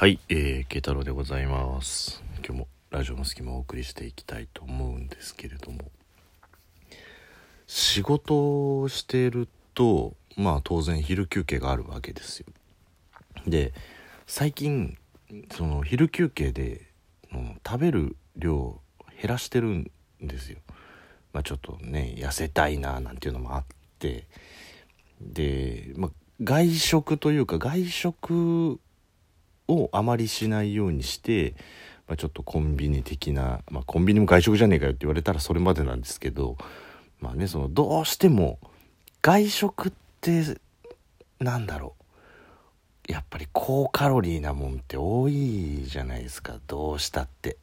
はい、えー、慶太郎でございます。今日もラジオの隙間をお送りしていきたいと思うんですけれども、仕事をしていると、まあ当然昼休憩があるわけですよ。で、最近、その昼休憩で、うん食べる量を減らしてるんですよ。まあちょっとね、痩せたいななんていうのもあって、で、まあ外食というか外食をあまりしないようにして、まあ、ちょっとコンビニ的な、まあ、コンビニも外食じゃねえかよって言われたらそれまでなんですけどまあねそのどうしても外食ってなんだろう。やっぱり高カロリーなもんって多いじゃないですか。どうしたって。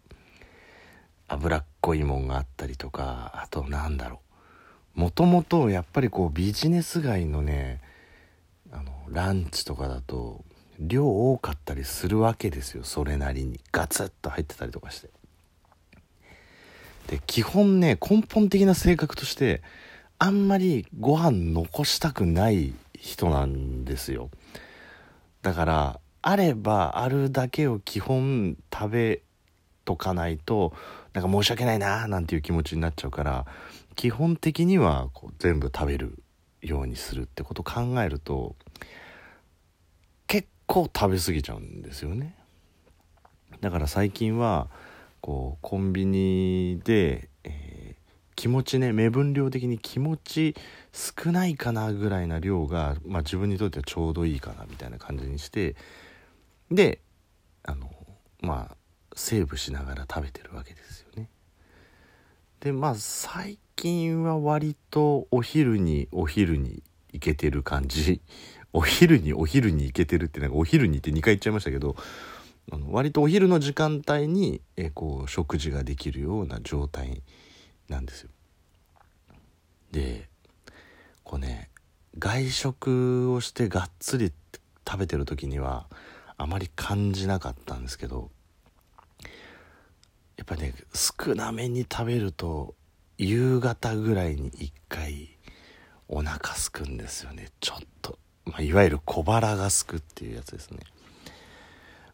脂っこいもんがあったりとかあとなんだろう。もともとやっぱりこうビジネス街のねあのランチとかだと量多かったりするわけですよ。それなりにガツッと入ってたりとかして。で基本ね根本的な性格としてあんまりご飯残したくない人なんですよ。だからあればあるだけを基本食べとかないとなんか申し訳ないななんていう気持ちになっちゃうから基本的にはこう全部食べるようにするってことを考えると構食べ過ぎちゃうんですよね。だから最近はこうコンビニで、えー気持ちね目分量的に気持ち少ないかなぐらいな量が、まあ、自分にとってはちょうどいいかなみたいな感じにしてであのまあセーブしながら食べてるわけですよね。でまあ最近は割とお昼にお昼に行けてる感じお昼にお昼に行けてるってなんかお昼にって2回言っちゃいましたけどあの割とお昼の時間帯にえこう食事ができるような状態なんですよ。でこうね外食をしてがっつり食べてる時にはあまり感じなかったんですけどやっぱね少なめに食べると夕方ぐらいに1回お腹すくんですよね。ちょっと、まあ、いわゆる小腹がすくっていうやつですね。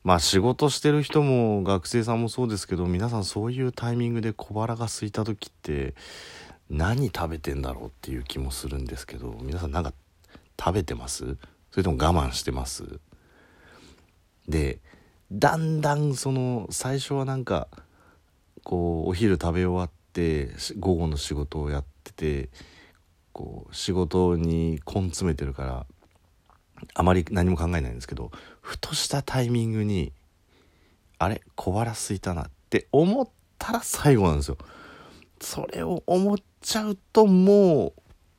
まあ仕事してる人も学生さんもそうですけど皆さんそういうタイミングで小腹が空いた時って何食べてんだろうっていう気もするんですけど皆さんなんか食べてます？それとも我慢してます？でだんだんその最初はなんかこうお昼食べ終わって午後の仕事をやっててこう仕事に根詰めてるからあまり何も考えないんですけどふとしたタイミングにあれ？小腹空いたなって思ったら最後なんですよ。それを思っちゃうとも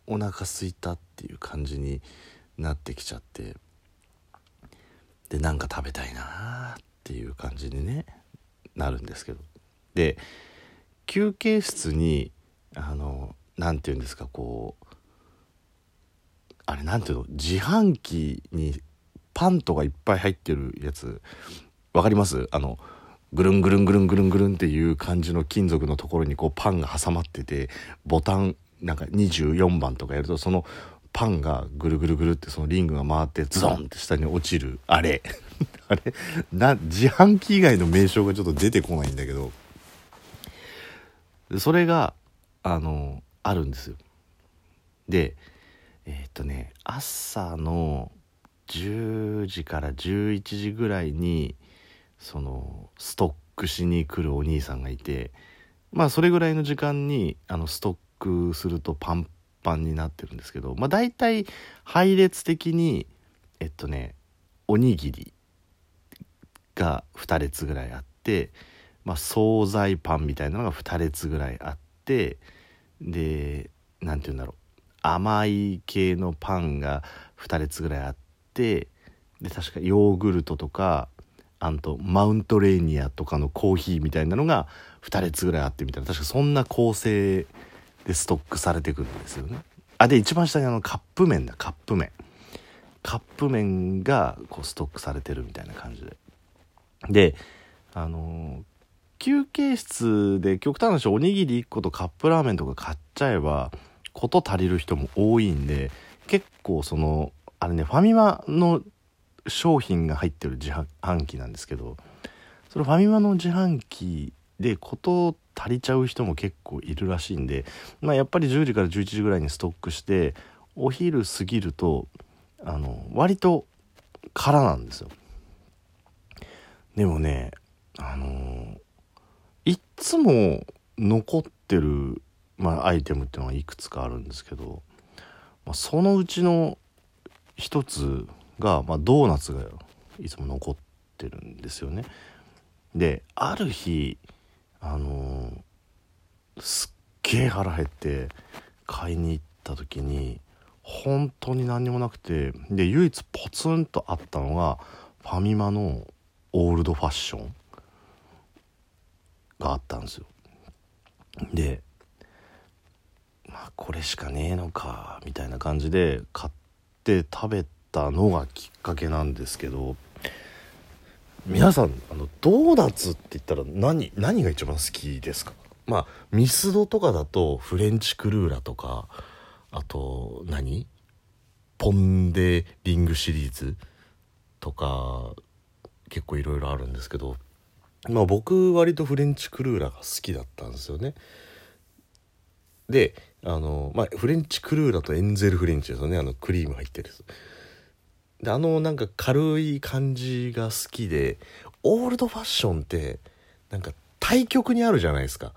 うお腹空いたっていう感じになってきちゃって。でなんか食べたいなっていう感じにねなるんですけど。で休憩室にあの何て言うんですかこうあれなんていうの？自販機にパンとかいっぱい入ってるやつ。わかります？あのぐるんぐるんぐるんぐるんぐるんっていう感じの金属のところにこうパンが挟まっててボタンなんか24番とかやるとそのパンがぐるぐるぐるってそのリングが回ってズドンって下に落ちるあれ。あれ？な自販機以外の名称がちょっと出てこないんだけど。それがあのあるんですよ。でえーとね朝の10時から11時ぐらいにそのストックしに来るお兄さんがいてまあそれぐらいの時間にあのストックするとパンパンになってるんですけどまあ大体配列的にえっとねおにぎりが2列ぐらいあってまあ惣菜パンみたいなのが2列ぐらいあってで何て言うんだろう。甘い系のパンが2列ぐらいあってで確かヨーグルトとかあとマウントレーニアとかのコーヒーみたいなのが2列ぐらいあってみたいな。確かそんな構成でストックされてくるんですよね。あで一番下にあのカップ麺だ。カップ麺。カップ麺がこうストックされてるみたいな感じで。であのー休憩室で極端な話おにぎり1個とカップラーメンとか買っちゃえば事足りる人も多いんで結構そのあれねファミマの商品が入ってる自販機なんですけどそれファミマの自販機で事足りちゃう人も結構いるらしいんで、まあ、やっぱり10時から11時ぐらいにストックしてお昼過ぎるとあの割と空なんですよ。でもねあのいっつも残ってる、まあ、アイテムっていうのがいくつかあるんですけど、まあ、そのうちの一つが、まあ、ドーナツがいつも残ってるんですよね。である日あのすっげえ腹減って買いに行った時に本当に何にもなくてで唯一ポツンとあったのがファミマのオールドファッションがあったんですよ。でまあこれしかねえのかみたいな感じで買って食べたのがきっかけなんですけど皆さんあのドーナツって言ったら何何が一番好きですか？まあミスドとかだとフレンチクルーラとかあと何？ポン・デ・リングシリーズとか結構いろいろあるんですけどまあ僕割とフレンチクルーラが好きだったんですよね。であのまあフレンチクルーラとエンゼルフレンチですよね。あのクリーム入ってるやつ。であのなんか軽い感じが好きでオールドファッションってなんか対極にあるじゃないですか。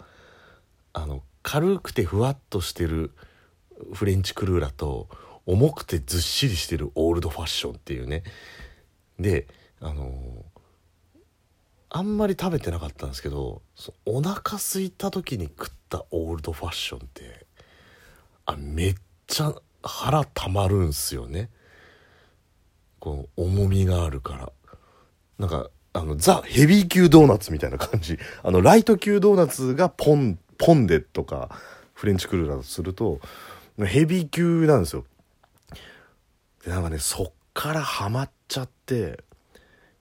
あの軽くてふわっとしてるフレンチクルーラと重くてずっしりしてるオールドファッションっていうね。であのあんまり食べてなかったんですけどお腹空いた時に食ったオールドファッションってあめっちゃ腹たまるんすよね。こう重みがあるから。なんかあのザ・ヘビー級ドーナツみたいな感じ。あのライト級ドーナツがポンポンデとかフレンチクルーラーとするとヘビー級なんですよ。でなんかねそっからハマっちゃって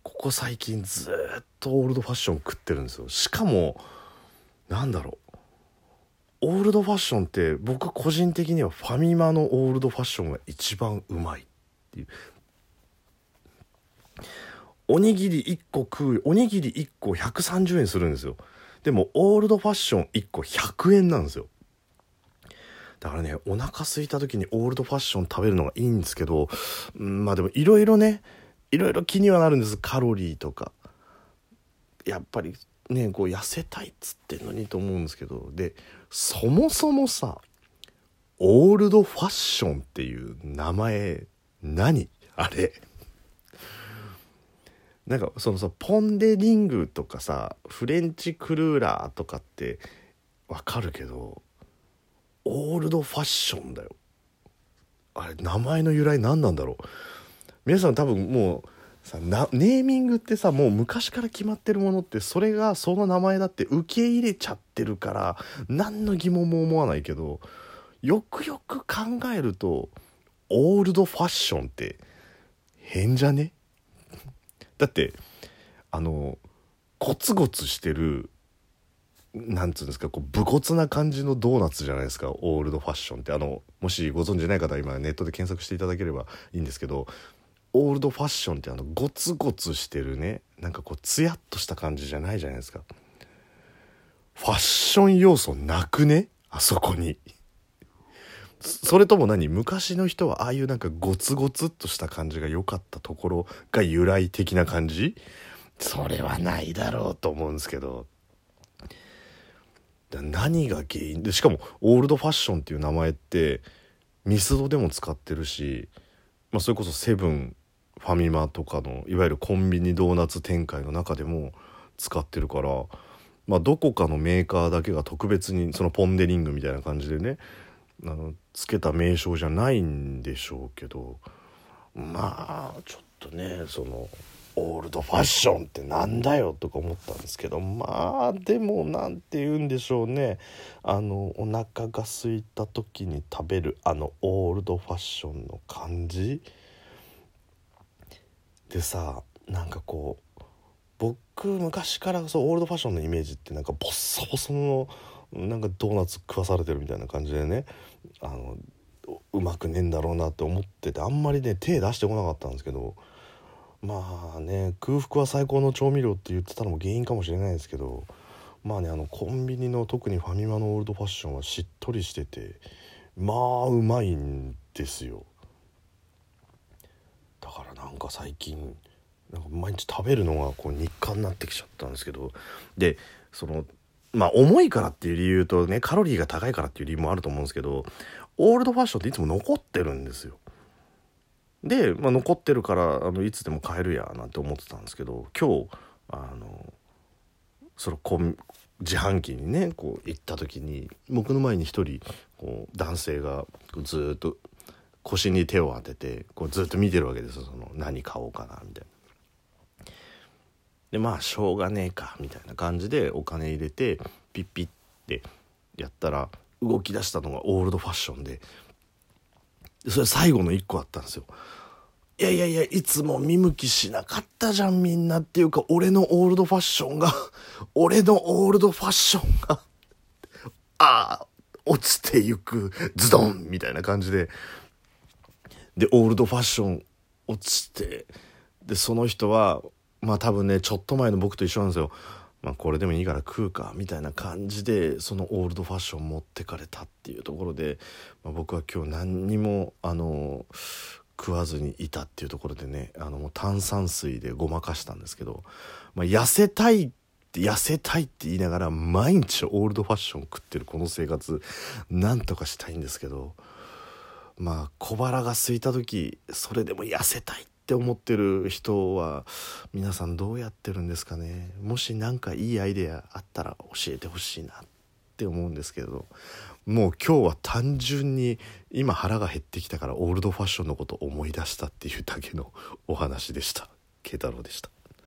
ここ最近ずっとオールドファッション食ってるんですよ。しかもなんだろう。オールドファッションって僕個人的にはファミマのオールドファッションが一番うまいっていう。おにぎり1個食うおにぎり1個130円するんですよ。でもオールドファッション1個100円なんですよ。だからねお腹空いた時にオールドファッション食べるのがいいんですけど、うん、まあでもいろいろねいろいろ気にはなるんです。カロリーとか。やっぱりねこう痩せたいっつってんのにと思うんですけどでそもそもさオールドファッションっていう名前何？あれ。なんかそのさポン・デ・リングとかさフレンチクルーラーとかってわかるけどオールドファッションだよ。あれ名前の由来何なんだろう。皆さん多分もうさなネーミングってさもう昔から決まってるものってそれがその名前だって受け入れちゃってるから何の疑問も思わないけどよくよく考えるとオールドファッションって変じゃね？だってあのゴツゴツしてるなんつうんですかこう武骨な感じのドーナツじゃないですかオールドファッションって。あのもしご存じない方は今ネットで検索していただければいいんですけどオールドファッションってあのゴツゴツしてるねなんかこうツヤっとした感じじゃないじゃないですか。ファッション要素なくね？あそこに。それとも何？昔の人はああいうなんかゴツゴツっとした感じが良かったところが由来的な感じ？それはないだろうと思うんですけど。何が原因？でしかもオールドファッションっていう名前ってミスドでも使ってるし、まあ、それこそセブンファミマとかのいわゆるコンビニドーナツ展開の中でも使ってるから、まあ、どこかのメーカーだけが特別にそのポン・デ・リングみたいな感じでねあのつけた名称じゃないんでしょうけどまあちょっとねそのオールドファッションってなんだよとか思ったんですけどまあでも何て言うんでしょうね。あのお腹が空いた時に食べるあのオールドファッションの感じでさなんかこう僕昔からそうオールドファッションのイメージってなんかボッサボサのなんかドーナツ食わされてるみたいな感じでねあのうまくねえんだろうなって思っててあんまりね手出してこなかったんですけどまあね空腹は最高の調味料って言ってたのも原因かもしれないですけどまあねあのコンビニの特にファミマのオールドファッションはしっとりしててまあうまいんですよ。なんか最近なんか毎日食べるのがこう日課になってきちゃったんですけどでそのまあ重いからっていう理由とねカロリーが高いからっていう理由もあると思うんですけどオールドファッションっていつも残ってるんですよ。で、まあ、残ってるからあのいつでも買えるやなんて思ってたんですけど今日あのそのコン自販機にねこう行った時に僕の前に一人こう男性がずっと腰に手を当ててこうずっと見てるわけですよその何買おうかなみたいな。でまあしょうがねえかみたいな感じでお金入れてピッピッってやったら動き出したのがオールドファッションでそれ最後の1個あったんですよ。いやいやいや、いつも見向きしなかったじゃん、みんなっていうか、俺のオールドファッションが、俺のオールドファッションが、ああ、落ちてゆく、ズドンみたいな感じで、で、オールドファッション落ちて、で、その人は、まあ多分ね、ちょっと前の僕と一緒なんですよ。まあ、これでもいいから食うかみたいな感じでそのオールドファッション持ってかれたっていうところで、まあ、僕は今日何にもあの食わずにいたっていうところでねあのもう炭酸水でごまかしたんですけど、まあ、痩せたいって痩せたいって言いながら毎日オールドファッション食ってるこの生活なんとかしたいんですけどまあ小腹が空いた時それでも痩せたいって思ってる人は皆さんどうやってるんですかね。もし何かいいアイデアあったら教えてほしいなって思うんですけど。もう今日は単純に今腹が減ってきたからオールドファッションのこと思い出したっていうだけのお話でした。慶太郎でした。